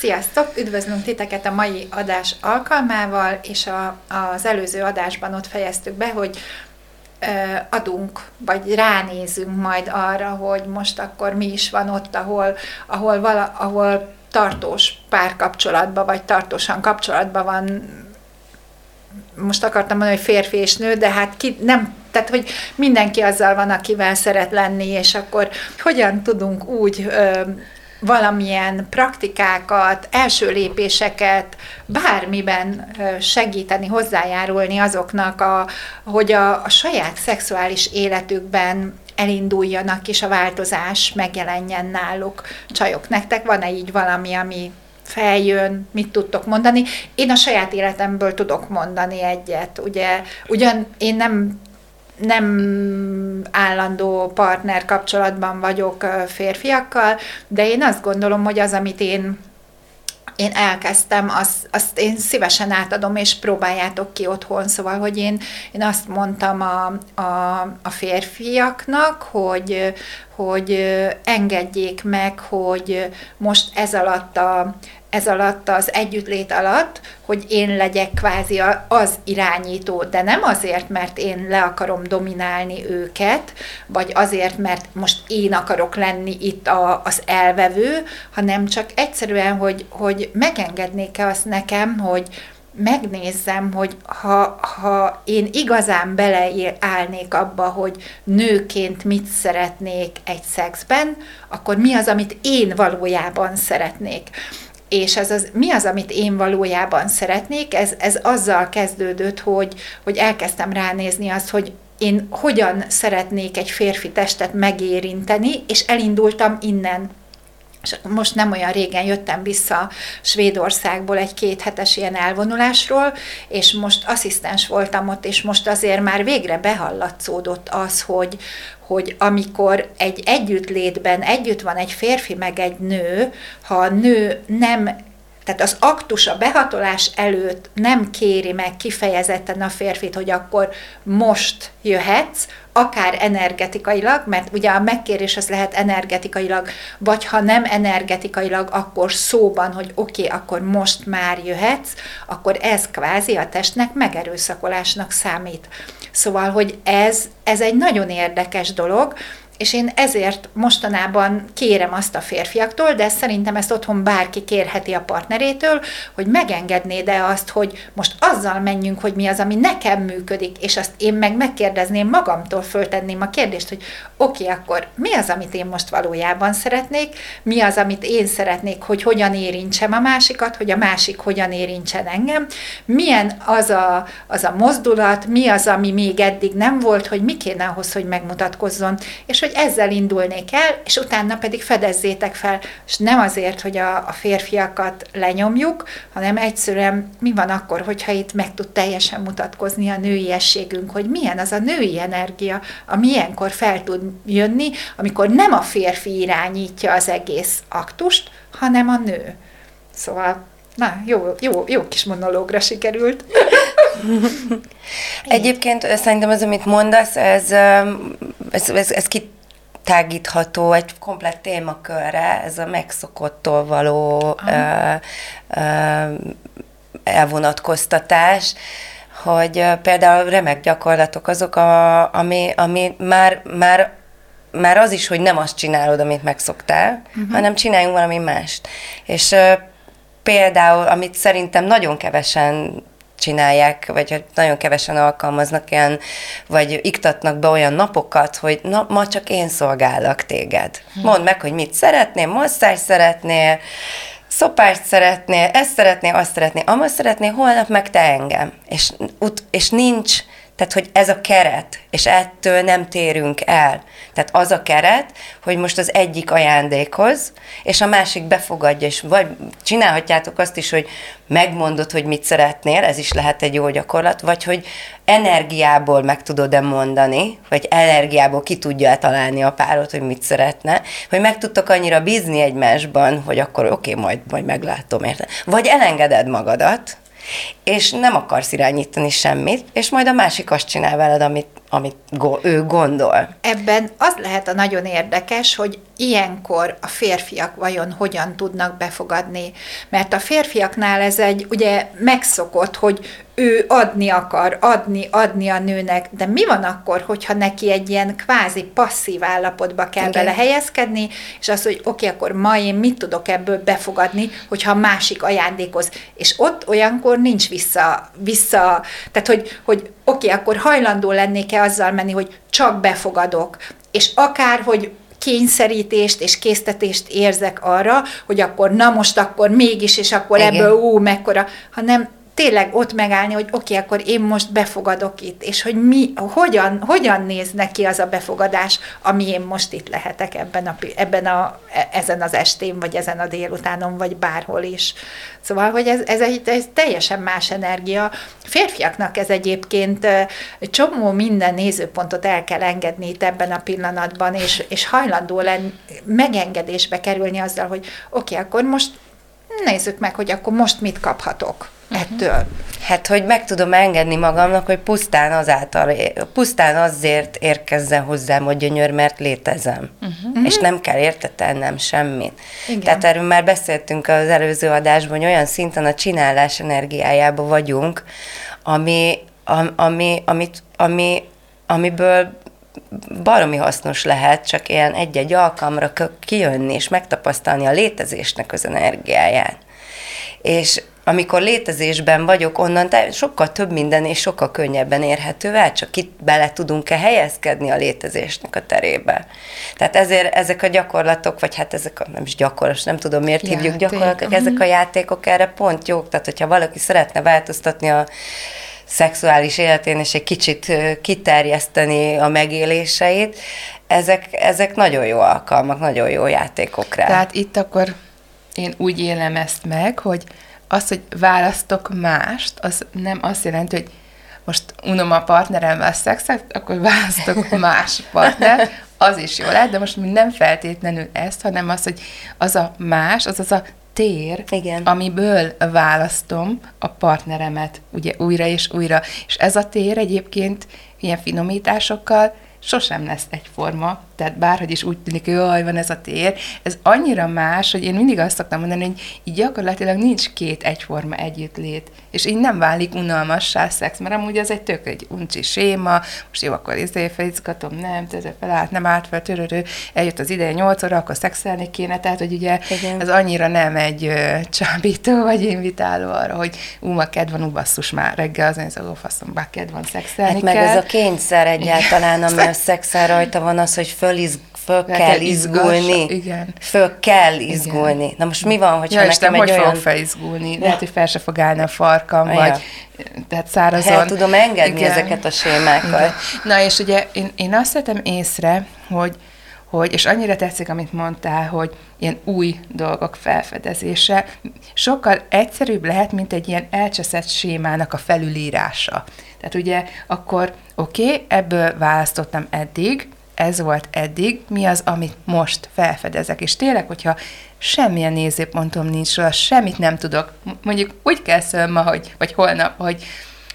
Sziasztok! Üdvözlünk titeket a mai adás alkalmával, és a, az előző adásban ott fejeztük be, hogy adunk, vagy ránézünk majd arra, hogy most akkor mi is van ott, ahol, ahol, vala, ahol tartós párkapcsolatban, vagy tartósan kapcsolatban van most akartam mondani, hogy férfi és nő, de hát ki, nem, tehát hogy mindenki azzal van, akivel szeret lenni, és akkor hogyan tudunk úgy ö, valamilyen praktikákat, első lépéseket, bármiben segíteni, hozzájárulni azoknak, a, hogy a, a saját szexuális életükben elinduljanak, és a változás megjelenjen náluk. Csajok, nektek van-e így valami, ami feljön, mit tudtok mondani. Én a saját életemből tudok mondani egyet. Ugye, ugyan én nem nem állandó partner kapcsolatban vagyok férfiakkal, de én azt gondolom, hogy az, amit én én elkezdtem, azt, azt én szívesen átadom, és próbáljátok ki otthon. Szóval, hogy én, én azt mondtam a, a, a férfiaknak, hogy, hogy engedjék meg, hogy most ez alatt a, ez alatt az együttlét alatt, hogy én legyek kvázi az irányító, de nem azért, mert én le akarom dominálni őket, vagy azért, mert most én akarok lenni itt a, az elvevő, hanem csak egyszerűen, hogy, hogy megengednék-e azt nekem, hogy megnézzem, hogy ha, ha én igazán beleállnék abba, hogy nőként mit szeretnék egy szexben, akkor mi az, amit én valójában szeretnék és ez az, mi az, amit én valójában szeretnék, ez, ez azzal kezdődött, hogy, hogy elkezdtem ránézni azt, hogy én hogyan szeretnék egy férfi testet megérinteni, és elindultam innen. És most nem olyan régen jöttem vissza Svédországból egy kéthetes ilyen elvonulásról, és most asszisztens voltam ott, és most azért már végre behallatszódott az, hogy, hogy amikor egy együttlétben együtt van egy férfi meg egy nő, ha a nő nem tehát az aktus a behatolás előtt nem kéri meg kifejezetten a férfit, hogy akkor most jöhetsz, akár energetikailag, mert ugye a megkérés az lehet energetikailag, vagy ha nem energetikailag, akkor szóban, hogy oké, okay, akkor most már jöhetsz, akkor ez kvázi a testnek megerőszakolásnak számít. Szóval, hogy ez, ez egy nagyon érdekes dolog, és én ezért mostanában kérem azt a férfiaktól, de szerintem ezt otthon bárki kérheti a partnerétől, hogy megengednéd-e azt, hogy most azzal menjünk, hogy mi az, ami nekem működik, és azt én meg megkérdezném magamtól, föltenném a kérdést, hogy oké, okay, akkor mi az, amit én most valójában szeretnék, mi az, amit én szeretnék, hogy hogyan érintsem a másikat, hogy a másik hogyan érintsen engem, milyen az a, az a mozdulat, mi az, ami még eddig nem volt, hogy mi kéne ahhoz, hogy megmutatkozzon, és hogy hogy ezzel indulnék el, és utána pedig fedezzétek fel, és nem azért, hogy a, a férfiakat lenyomjuk, hanem egyszerűen mi van akkor, hogyha itt meg tud teljesen mutatkozni a nőiességünk, hogy milyen az a női energia, ami ilyenkor fel tud jönni, amikor nem a férfi irányítja az egész aktust, hanem a nő. Szóval, na, jó, jó, jó kis monológra sikerült. Egyébként szerintem az, amit mondasz, ez, ez, ez, ez kit tágítható egy komplett témakörre, ez a megszokottól való ö, ö, elvonatkoztatás, hogy például remek gyakorlatok azok, a, ami, ami már, már már az is, hogy nem azt csinálod, amit megszoktál, uh-huh. hanem csináljunk valami mást. És például, amit szerintem nagyon kevesen csinálják, vagy nagyon kevesen alkalmaznak ilyen, vagy iktatnak be olyan napokat, hogy na, ma csak én szolgállak téged. Hm. Mondd meg, hogy mit szeretnél, masszás szeretnél, szopást szeretnél, ezt szeretnél, azt szeretnél, amazt szeretnél, holnap meg te engem. És, és nincs Tehát, hogy ez a keret, és ettől nem térünk el. Tehát az a keret, hogy most az egyik ajándékoz, és a másik befogadja, és vagy csinálhatjátok azt is, hogy megmondod, hogy mit szeretnél, ez is lehet egy jó gyakorlat, vagy hogy energiából meg tudod-e mondani, vagy energiából ki tudja találni a párot, hogy mit szeretne, hogy meg tudtok annyira bízni egymásban, hogy akkor oké, okay, majd, majd meglátom, érte. Vagy elengeded magadat, és nem akarsz irányítani semmit, és majd a másik azt csinál veled, amit, amit go- ő gondol. Ebben az lehet a nagyon érdekes, hogy ilyenkor a férfiak vajon hogyan tudnak befogadni. Mert a férfiaknál ez egy ugye megszokott, hogy ő adni akar, adni, adni a nőnek, de mi van akkor, hogyha neki egy ilyen kvázi passzív állapotba kell Igen. bele helyezkedni, és az, hogy oké, okay, akkor ma én mit tudok ebből befogadni, hogyha a másik ajándékoz. És ott olyankor nincs vissza, vissza tehát hogy, hogy oké, okay, akkor hajlandó lennék-e azzal menni, hogy csak befogadok, és akár, hogy kényszerítést és késztetést érzek arra, hogy akkor na most akkor mégis, és akkor Igen. ebből ú, mekkora, hanem tényleg ott megállni, hogy oké, okay, akkor én most befogadok itt, és hogy mi, hogyan, hogyan néz neki az a befogadás, ami én most itt lehetek ebben a, ebben a, ezen az estén, vagy ezen a délutánon, vagy bárhol is. Szóval, hogy ez, ez, egy, ez teljesen más energia. Férfiaknak ez egyébként csomó minden nézőpontot el kell engedni itt ebben a pillanatban, és, és hajlandó lenni megengedésbe kerülni azzal, hogy oké, okay, akkor most nézzük meg, hogy akkor most mit kaphatok ettől. Hát, hogy meg tudom engedni magamnak, hogy pusztán azáltal, pusztán azért érkezzen hozzám, hogy gyönyör, mert létezem. Uh-huh. És nem kell érte tennem semmit. Igen. Tehát erről már beszéltünk az előző adásban, hogy olyan szinten a csinálás energiájába vagyunk, ami, ami, amit, ami, amiből baromi hasznos lehet csak ilyen egy-egy alkalomra kijönni és megtapasztalni a létezésnek az energiáját. És amikor létezésben vagyok, onnan sokkal több minden és sokkal könnyebben érhető el, csak itt bele tudunk-e helyezkedni a létezésnek a terébe. Tehát ezért ezek a gyakorlatok, vagy hát ezek a, nem is gyakorlatos, nem tudom miért Játék. hívjuk gyakorlatok, uh-huh. ezek a játékok erre pont jók, tehát hogyha valaki szeretne változtatni a szexuális életén, és egy kicsit kiterjeszteni a megéléseit, ezek, ezek nagyon jó alkalmak, nagyon jó játékok rá. Tehát itt akkor én úgy élem ezt meg, hogy az, hogy választok mást, az nem azt jelenti, hogy most unom a partneremmel szexet, akkor választok más partnert, az is jó lehet, de most nem feltétlenül ezt, hanem az, hogy az a más, az az a tér, Igen. amiből választom a partneremet, ugye újra és újra. És ez a tér egyébként ilyen finomításokkal sosem lesz egyforma, tehát bárhogy is úgy tűnik, hogy jaj, van ez a tér, ez annyira más, hogy én mindig azt szoktam mondani, hogy így gyakorlatilag nincs két egyforma együttlét, és így nem válik unalmassá a szex, mert amúgy ez egy tök egy uncsi séma, most jó, akkor izé felizgatom, nem, ez felállt, nem állt fel, törörő, eljött az ideje nyolc óra, akkor szexelni kéne, tehát hogy ugye Igen. ez annyira nem egy ö, csábító vagy invitáló arra, hogy ú, ma kedv van, ú, basszus már reggel, az én szagó faszom, bár kedv van szexelni hát meg kell. ez a kényszer egyáltalán, ami a szexel rajta van, az, hogy fölizg, föl kell, kell izgulni. Igen. Föl kell izgulni. Igen. Na most mi van, hogyha ja, nekem egy hogy olyan... fogok felizgulni? Ja. Lehet, hogy fel se fog állni a farkam, ja. vagy tehát szárazon. Hát tudom engedni Igen. ezeket a sémákat. Igen. Na és ugye én, én azt vettem észre, hogy hogy, és annyira tetszik, amit mondtál, hogy ilyen új dolgok felfedezése sokkal egyszerűbb lehet, mint egy ilyen elcseszett sémának a felülírása. Tehát ugye akkor oké, okay, ebből választottam eddig, ez volt eddig, mi az, amit most felfedezek. És tényleg, hogyha semmilyen nézőpontom nincs róla, semmit nem tudok, mondjuk úgy kell ma, hogy, vagy holnap, hogy,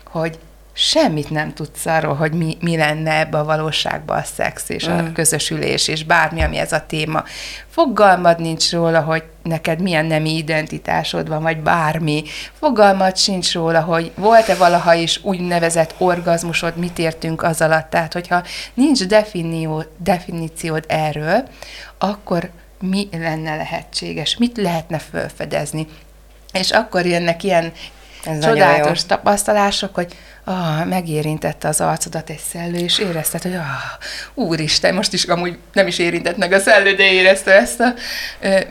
hogy semmit nem tudsz arról, hogy mi, mi lenne ebbe a valóságban a szex és mm. a közösülés, és bármi, ami ez a téma. Fogalmad nincs róla, hogy neked milyen nemi identitásod van, vagy bármi. Fogalmad sincs róla, hogy volt-e valaha is úgynevezett orgazmusod, mit értünk az alatt. Tehát, hogyha nincs definió, definíciód erről, akkor mi lenne lehetséges, mit lehetne felfedezni. És akkor jönnek ilyen ez csodálatos tapasztalások, hogy ah, megérintette az arcodat egy szellő, és érezted, hogy ah, úristen, most is amúgy nem is érintett meg a szellő, de érezte ezt a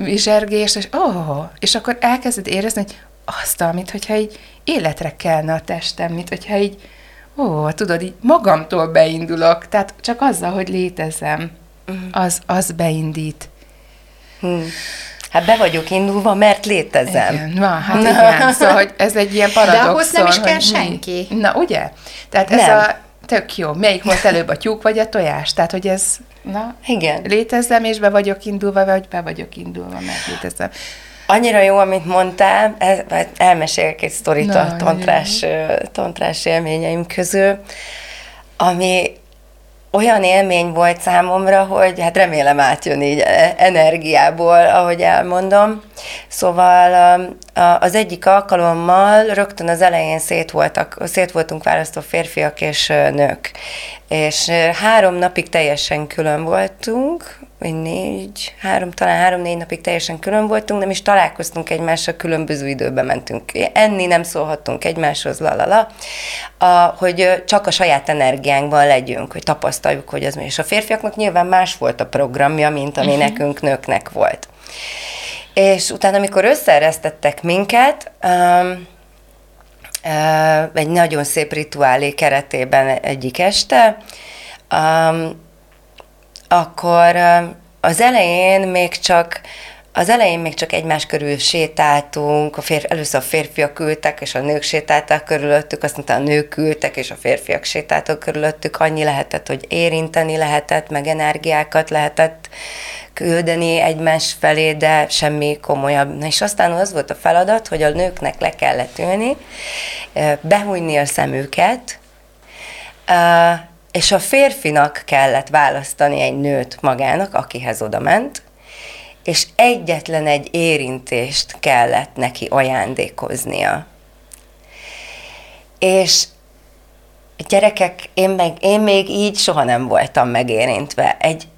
zsergést, és oh, és akkor elkezded érezni, hogy azt, amit, hogyha így életre kelne a testem, mint hogyha így ó, tudod, így magamtól beindulok, tehát csak azzal, hogy létezem, az, az beindít. Hmm. Hát be vagyok indulva, mert létezem. Igen, van, hát igen. Szóval, hogy ez egy ilyen paradoxon. De ahhoz nem is kell hogy mi- senki. Na, ugye? Tehát ez Nem. a tök jó. Melyik volt előbb a tyúk vagy a tojás? Tehát, hogy ez, na, Igen. létezem, és be vagyok indulva, vagy be vagyok indulva, mert létezem. Annyira jó, amit mondtál, el- elmesélek egy sztorit Na, a tantrás, tantrás élményeim közül, ami olyan élmény volt számomra, hogy hát remélem átjön így e- energiából, ahogy elmondom. Szóval um, az egyik alkalommal rögtön az elején szét, voltak, szét voltunk választva férfiak és nők. És három napig teljesen külön voltunk, vagy négy, három, talán három-négy napig teljesen külön voltunk, nem is találkoztunk egymással, különböző időben mentünk enni, nem szólhattunk egymáshoz, la, la, la, a, hogy csak a saját energiánkban legyünk, hogy tapasztaljuk, hogy az mi. És a férfiaknak nyilván más volt a programja, mint ami nekünk nőknek volt. És utána, amikor összeeresztettek minket, um, uh, egy nagyon szép rituálé keretében egyik este, um, akkor um, az elején még csak az elején még csak egymás körül sétáltunk, a férfi, először a férfiak ültek, és a nők sétáltak körülöttük, aztán a nők ültek, és a férfiak sétáltak körülöttük. Annyi lehetett, hogy érinteni lehetett, meg energiákat lehetett küldeni egymás felé, de semmi komolyabb. Na és aztán az volt a feladat, hogy a nőknek le kellett ülni, eh, behújni a szemüket, és a férfinak kellett választani egy nőt magának, akihez oda ment, és egyetlen egy érintést kellett neki ajándékoznia. És gyerekek, én, meg, én még így soha nem voltam megérintve. Egy,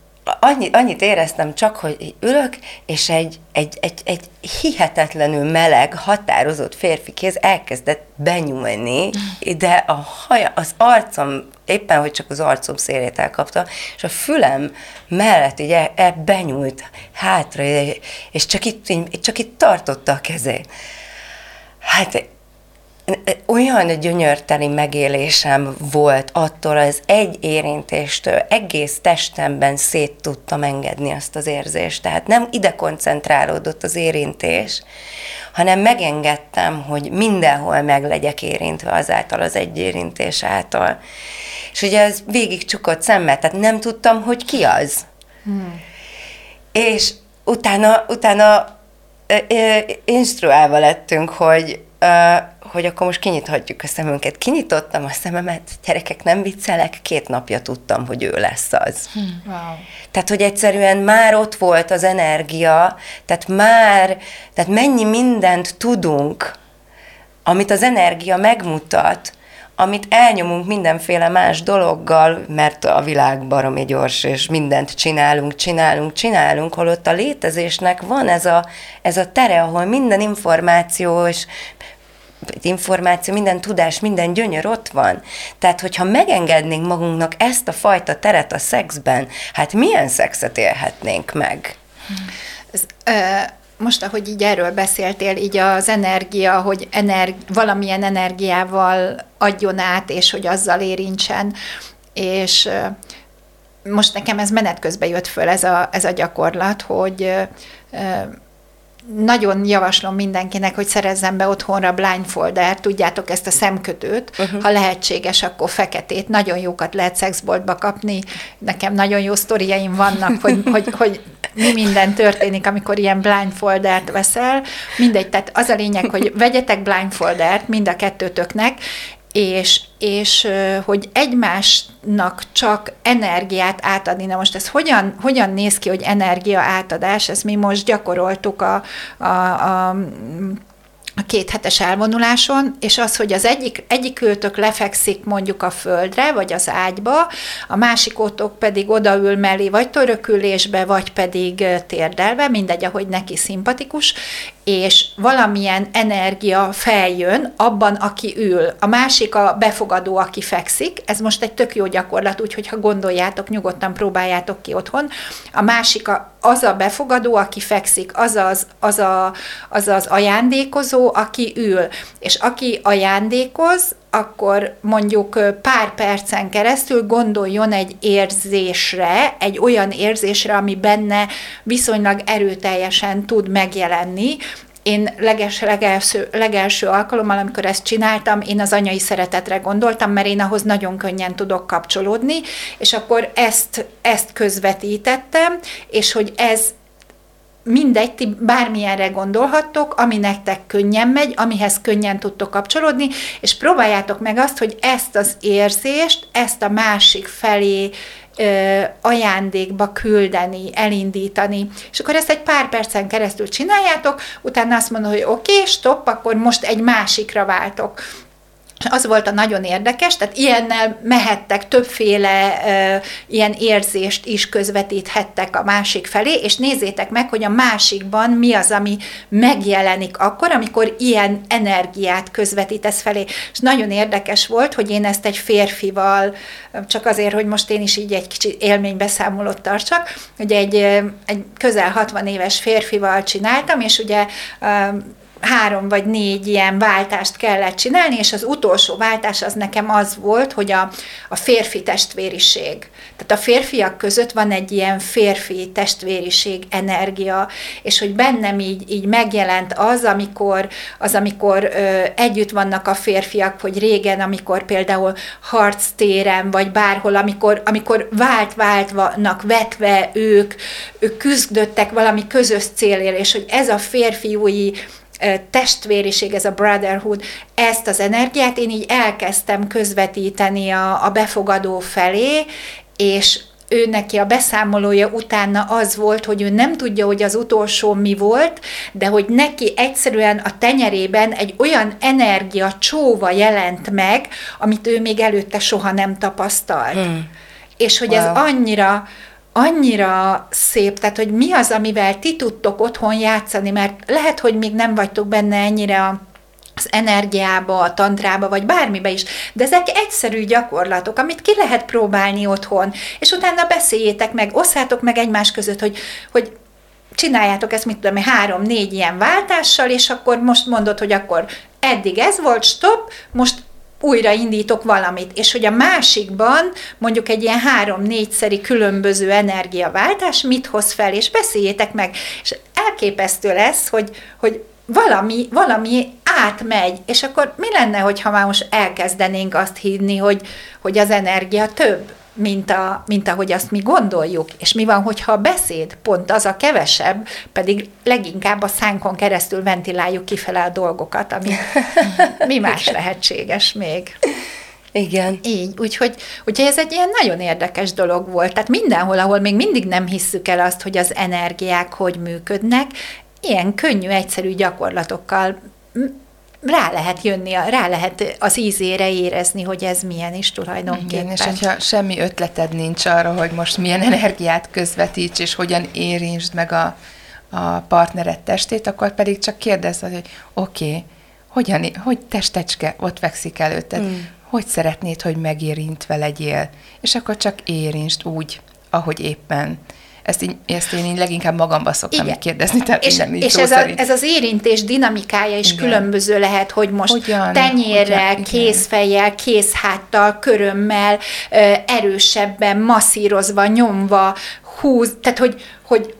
annyi, annyit éreztem csak, hogy ülök, és egy, egy, egy, egy hihetetlenül meleg, határozott férfi kéz elkezdett benyúlni, de a haja, az arcom, éppen, hogy csak az arcom szélét elkapta, és a fülem mellett így el, el benyúlt hátra, és csak itt, csak itt tartotta a kezét. Hát olyan gyönyörteli megélésem volt attól az egy érintéstől, egész testemben szét tudtam engedni azt az érzést. Tehát nem ide koncentrálódott az érintés, hanem megengedtem, hogy mindenhol meg legyek érintve azáltal az egy érintés által. És ugye ez végig csukott szemmel, tehát nem tudtam, hogy ki az. És utána, utána ö, ö, instruálva lettünk, hogy, ö, hogy akkor most kinyithatjuk a szemünket. Kinyitottam a szememet, gyerekek, nem viccelek, két napja tudtam, hogy ő lesz az. Wow. Tehát, hogy egyszerűen már ott volt az energia, tehát már, tehát mennyi mindent tudunk, amit az energia megmutat, amit elnyomunk mindenféle más dologgal, mert a világ baromi gyors, és mindent csinálunk, csinálunk, csinálunk, holott a létezésnek van ez a, ez a tere, ahol minden információ és információ, minden tudás, minden gyönyör ott van. Tehát, hogyha megengednénk magunknak ezt a fajta teret a szexben, hát milyen szexet élhetnénk meg? Ez, ö, most, ahogy így erről beszéltél, így az energia, hogy energi- valamilyen energiával adjon át, és hogy azzal érintsen, és most nekem ez menet közben jött föl ez a, ez a gyakorlat, hogy nagyon javaslom mindenkinek, hogy szerezzen be otthonra blindfoldert, tudjátok ezt a szemkötőt, uh-huh. ha lehetséges, akkor feketét. Nagyon jókat lehet szexboltba kapni. Nekem nagyon jó sztoriaim vannak, hogy, hogy, hogy mi minden történik, amikor ilyen blindfoldert veszel. Mindegy, tehát az a lényeg, hogy vegyetek blindfoldert mind a kettőtöknek, és, és hogy egymásnak csak energiát átadni. Na most ez hogyan, hogyan néz ki, hogy energia átadás? Ezt mi most gyakoroltuk a, a, a a két hetes elvonuláson, és az, hogy az egyik, egyik őtök lefekszik mondjuk a földre, vagy az ágyba, a másik ótok pedig odaül mellé, vagy törökülésbe, vagy pedig térdelve, mindegy, ahogy neki szimpatikus, és valamilyen energia feljön abban, aki ül. A másik a befogadó, aki fekszik. Ez most egy tök jó gyakorlat, úgyhogy ha gondoljátok, nyugodtan próbáljátok ki otthon. A másik a, az a befogadó, aki fekszik, az az, az, a, az az ajándékozó, aki ül. És aki ajándékoz, akkor mondjuk pár percen keresztül gondoljon egy érzésre, egy olyan érzésre, ami benne viszonylag erőteljesen tud megjelenni, én leges, legelső, legelső alkalommal, amikor ezt csináltam, én az anyai szeretetre gondoltam, mert én ahhoz nagyon könnyen tudok kapcsolódni, és akkor ezt, ezt közvetítettem, és hogy ez mindegy, ti bármilyenre gondolhattok, ami nektek könnyen megy, amihez könnyen tudtok kapcsolódni, és próbáljátok meg azt, hogy ezt az érzést, ezt a másik felé ö, ajándékba küldeni, elindítani. És akkor ezt egy pár percen keresztül csináljátok, utána azt mondod, hogy oké, okay, stop, akkor most egy másikra váltok az volt a nagyon érdekes, tehát ilyennel mehettek, többféle e, ilyen érzést is közvetíthettek a másik felé, és nézzétek meg, hogy a másikban mi az, ami megjelenik akkor, amikor ilyen energiát közvetítesz felé. És nagyon érdekes volt, hogy én ezt egy férfival, csak azért, hogy most én is így egy kicsi élménybeszámolót tartsak, hogy egy, egy közel 60 éves férfival csináltam, és ugye három vagy négy ilyen váltást kellett csinálni, és az utolsó váltás az nekem az volt, hogy a, a férfi testvériség. Tehát a férfiak között van egy ilyen férfi testvériség energia, és hogy bennem így, így megjelent az, amikor, az, amikor ö, együtt vannak a férfiak, hogy régen, amikor például harctéren, vagy bárhol, amikor, amikor vált-vált vannak vetve ők, ők küzdöttek valami közös célért, és hogy ez a férfiúi testvériség, ez a brotherhood, ezt az energiát én így elkezdtem közvetíteni a, a befogadó felé, és ő neki a beszámolója utána az volt, hogy ő nem tudja, hogy az utolsó mi volt, de hogy neki egyszerűen a tenyerében egy olyan energia csóva jelent meg, amit ő még előtte soha nem tapasztalt. Hmm. És hogy wow. ez annyira, annyira szép, tehát hogy mi az, amivel ti tudtok otthon játszani, mert lehet, hogy még nem vagytok benne ennyire a az energiába, a tantrába, vagy bármibe is, de ezek egyszerű gyakorlatok, amit ki lehet próbálni otthon, és utána beszéljétek meg, osszátok meg egymás között, hogy, hogy csináljátok ezt, mit tudom, három-négy ilyen váltással, és akkor most mondod, hogy akkor eddig ez volt, stop, most újra indítok valamit, és hogy a másikban mondjuk egy ilyen három-négyszeri különböző energiaváltás mit hoz fel, és beszéljétek meg. És elképesztő lesz, hogy, hogy valami, valami átmegy, és akkor mi lenne, hogyha már most elkezdenénk azt hinni, hogy, hogy az energia több, mint, a, mint ahogy azt mi gondoljuk. És mi van, hogyha a beszéd pont az a kevesebb, pedig leginkább a szánkon keresztül ventiláljuk kifele a dolgokat, ami mi más lehetséges még. Igen. Így, úgyhogy, úgyhogy ez egy ilyen nagyon érdekes dolog volt. Tehát mindenhol, ahol még mindig nem hisszük el azt, hogy az energiák hogy működnek, ilyen könnyű, egyszerű gyakorlatokkal rá lehet jönni, rá lehet az ízére érezni, hogy ez milyen is tulajdonképpen. Igen, és hogyha semmi ötleted nincs arra, hogy most milyen energiát közvetíts, és hogyan érintsd meg a, a partnered testét, akkor pedig csak kérdezd, hogy oké, okay, hogyan, hogy testecske ott fekszik előtted, mm. hogy szeretnéd, hogy megérintve legyél, és akkor csak érintsd úgy, ahogy éppen ezt, így, ezt én így leginkább magamba szoktam így kérdezni. Tehát és így és ez, a, ez az érintés dinamikája is Igen. különböző lehet, hogy most hogyan, tenyérrel, hogyan, kézfejjel, kézháttal, körömmel, erősebben, masszírozva, nyomva, húz, tehát hogy, hogy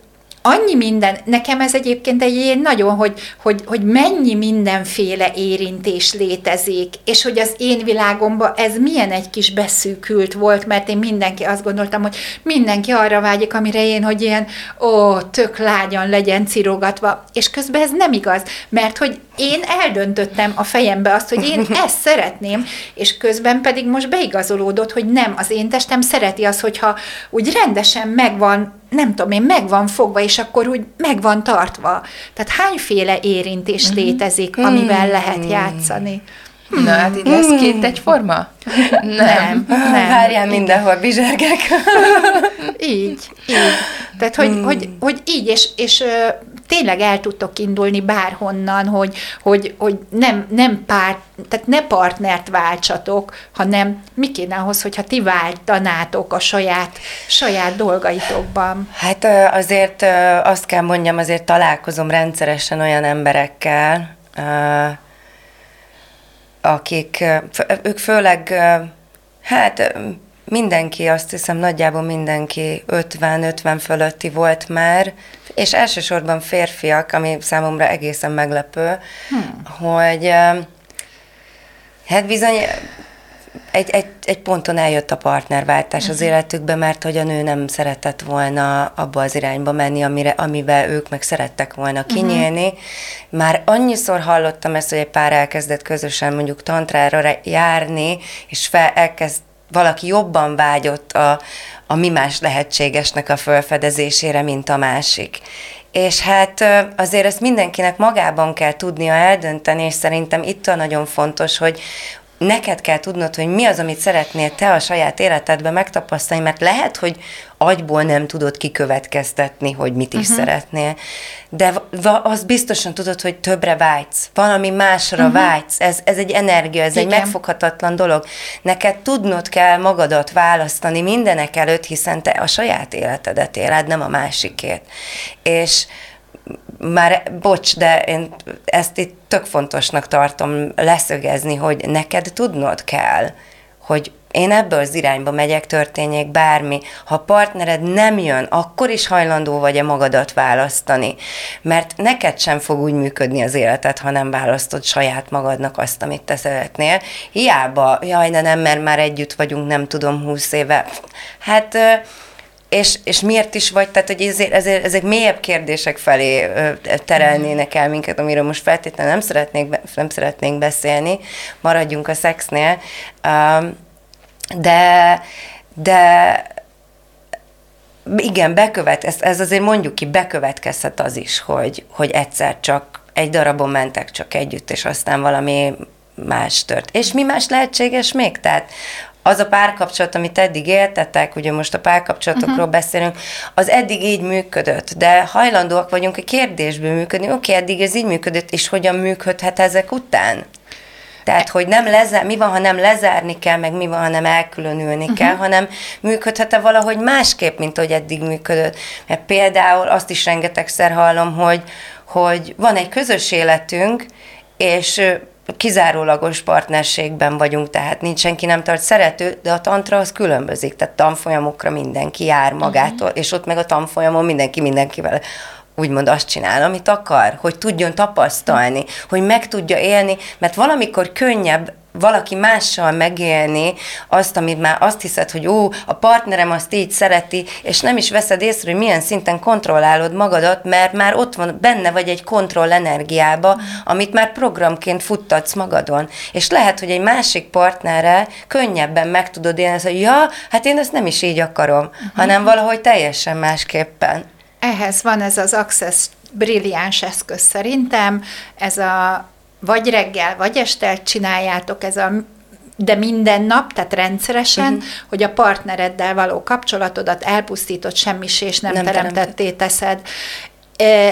annyi minden, nekem ez egyébként egy ilyen nagyon, hogy, hogy, hogy mennyi mindenféle érintés létezik, és hogy az én világomban ez milyen egy kis beszűkült volt, mert én mindenki azt gondoltam, hogy mindenki arra vágyik, amire én, hogy ilyen, ó, tök lágyan legyen cirogatva, és közben ez nem igaz, mert hogy én eldöntöttem a fejembe azt, hogy én ezt szeretném, és közben pedig most beigazolódott, hogy nem, az én testem szereti az, hogyha úgy rendesen megvan, nem tudom én, megvan fogva, és akkor úgy megvan tartva. Tehát hányféle érintés mhm. létezik, amivel lehet játszani? Na, hát így lesz két egyforma? Nem, nem. Várjál, mindenhol bizsergek. így, így. Tehát, hogy, hmm. hogy, hogy így, és, és tényleg el tudtok indulni bárhonnan, hogy, hogy, hogy nem, nem pár, tehát ne partnert váltsatok, hanem mi kéne ahhoz, hogyha ti váltanátok a saját, saját dolgaitokban? Hát azért azt kell mondjam, azért találkozom rendszeresen olyan emberekkel, akik, ők főleg, hát mindenki, azt hiszem nagyjából mindenki 50-50 fölötti volt már, és elsősorban férfiak, ami számomra egészen meglepő, hmm. hogy hát bizony egy, egy, egy ponton eljött a partnerváltás az mhm. életükbe, mert hogy a nő nem szeretett volna abba az irányba menni, amire, amivel ők meg szerettek volna mhm. kinyílni. Uh-huh. Már annyiszor hallottam ezt, hogy egy pár elkezdett közösen mondjuk tantrára járni, és fel, elkezd valaki jobban vágyott a, a mi más lehetségesnek a felfedezésére, mint a másik. És hát azért ezt mindenkinek magában kell tudnia eldönteni, és szerintem itt a nagyon fontos, hogy, neked kell tudnod, hogy mi az, amit szeretnél te a saját életedben megtapasztalni, mert lehet, hogy agyból nem tudod kikövetkeztetni, hogy mit is uh-huh. szeretnél, de az biztosan tudod, hogy többre vágysz, valami másra uh-huh. vágysz, ez, ez egy energia, ez Igen. egy megfoghatatlan dolog. Neked tudnod kell magadat választani mindenek előtt, hiszen te a saját életedet éled, nem a másikét. És már, bocs, de én ezt itt tök fontosnak tartom leszögezni, hogy neked tudnod kell, hogy én ebből az irányba megyek, történjék bármi. Ha a partnered nem jön, akkor is hajlandó vagy-e magadat választani. Mert neked sem fog úgy működni az életed, ha nem választod saját magadnak azt, amit te szeretnél. Hiába, jaj, de nem, mert már együtt vagyunk, nem tudom, húsz éve. Hát és, és miért is vagy, tehát hogy ezért, ezért, ezek mélyebb kérdések felé terelnének el minket, amiről most feltétlenül nem szeretnénk, nem szeretnénk beszélni, maradjunk a szexnél, de, de igen, bekövet, ez, ez azért mondjuk ki, bekövetkezhet az is, hogy, hogy egyszer csak egy darabon mentek csak együtt, és aztán valami más tört. És mi más lehetséges még? Tehát az a párkapcsolat, amit eddig éltetek, ugye most a párkapcsolatokról uh-huh. beszélünk, az eddig így működött, de hajlandóak vagyunk a kérdésből működni, oké, okay, eddig ez így működött, és hogyan működhet ezek után? Tehát, hogy nem lezár, mi van, ha nem lezárni kell, meg mi van, ha nem elkülönülni uh-huh. kell, hanem működhet-e valahogy másképp, mint hogy eddig működött. Mert például azt is rengetegszer hallom, hogy, hogy van egy közös életünk, és kizárólagos partnerségben vagyunk, tehát nincs senki nem tart szerető, de a tantra az különbözik, tehát tanfolyamokra mindenki jár magától, uh-huh. és ott meg a tanfolyamon mindenki mindenkivel úgymond azt csinál, amit akar, hogy tudjon tapasztalni, hogy meg tudja élni, mert valamikor könnyebb valaki mással megélni azt, amit már azt hiszed, hogy ó, a partnerem azt így szereti, és nem is veszed észre, hogy milyen szinten kontrollálod magadat, mert már ott van, benne vagy egy kontroll energiába, amit már programként futtatsz magadon. És lehet, hogy egy másik partnerre könnyebben meg tudod élni, hogy ja, hát én ezt nem is így akarom, uh-huh. hanem valahogy teljesen másképpen. Ehhez van ez az Access brilliáns eszköz szerintem, ez a vagy reggel, vagy este csináljátok, ez a de minden nap, tehát rendszeresen, uh-huh. hogy a partnereddel való kapcsolatodat elpusztított semmis és nem, nem teremtetté teszed.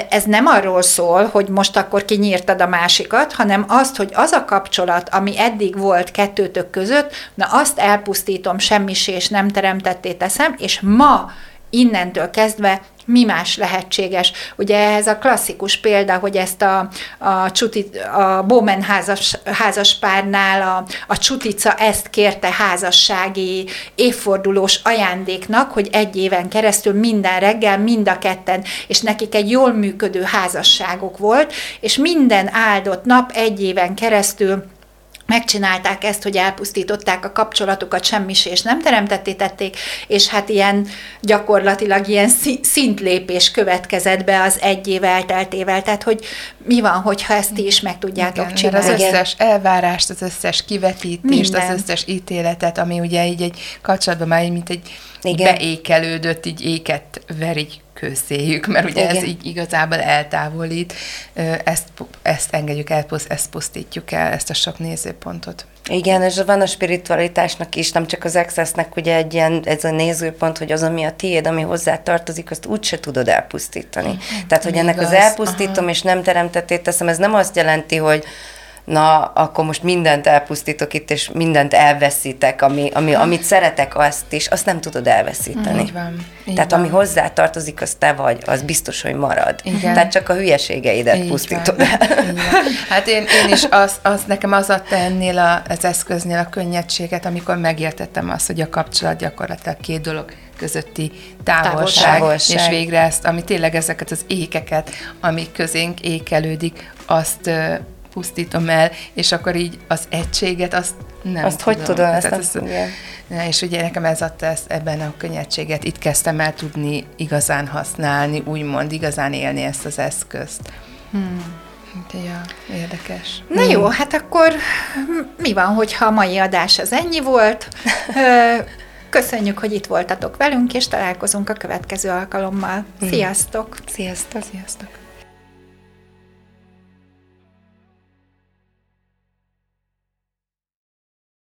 Ez nem arról szól, hogy most akkor kinyírtad a másikat, hanem azt, hogy az a kapcsolat, ami eddig volt kettőtök között, na azt elpusztítom, semmis és nem teremtetté teszem, és ma innentől kezdve mi más lehetséges. Ugye ez a klasszikus példa, hogy ezt a, a, csuti, a Bowman házas, házaspárnál a, a Csutica ezt kérte házassági évfordulós ajándéknak, hogy egy éven keresztül minden reggel mind a ketten, és nekik egy jól működő házasságok volt, és minden áldott nap egy éven keresztül megcsinálták ezt, hogy elpusztították a kapcsolatukat, semmis és nem teremtették, és hát ilyen gyakorlatilag ilyen szintlépés következett be az egy év elteltével, tehát hogy mi van, hogyha ezt ti is meg tudjátok Igen, csinálni. az összes elvárást, az összes kivetítést, Minden. az összes ítéletet, ami ugye így egy kapcsolatban már mint egy Igen. beékelődött, így éket verik kőszéjük, mert ugye Igen. ez így igazából eltávolít, ezt, ezt engedjük el, ezt pusztítjuk el, ezt a sok nézőpontot. Igen, és van a spiritualitásnak is, nem csak az accessnek ugye egy ilyen, ez a nézőpont, hogy az, ami a tiéd, ami hozzá tartozik, azt úgyse tudod elpusztítani. Mm, Tehát, hogy ennek igaz. az elpusztítom, Aha. és nem teremtetét teszem, ez nem azt jelenti, hogy na, akkor most mindent elpusztítok itt, és mindent elveszítek, ami, ami, amit szeretek, azt is, azt nem tudod elveszíteni. Így van. Így Tehát van. ami hozzá tartozik, az te vagy, az biztos, hogy marad. Igen. Tehát csak a hülyeségeidet Így pusztítod van. el. Van. Hát én, én is, az, az, nekem az adta ennél a, az eszköznél a könnyedséget, amikor megértettem azt, hogy a kapcsolat gyakorlatilag két dolog közötti távolság, Távolság. és végre ezt, ami tényleg ezeket az ékeket, ami közénk ékelődik, azt pusztítom el, és akkor így az egységet, azt nem Azt hogy tudom, ezt nem- igen. Na, és ugye nekem ez adta ezt, ebben a könnyedséget, itt kezdtem el tudni igazán használni, úgymond igazán élni ezt az eszközt. Hmm. Ja, érdekes. Na jó, hát akkor mi van, hogyha a mai adás az ennyi volt? Köszönjük, hogy itt voltatok velünk, és találkozunk a következő alkalommal. Sziasztok! Sziasztok! Sziasztok!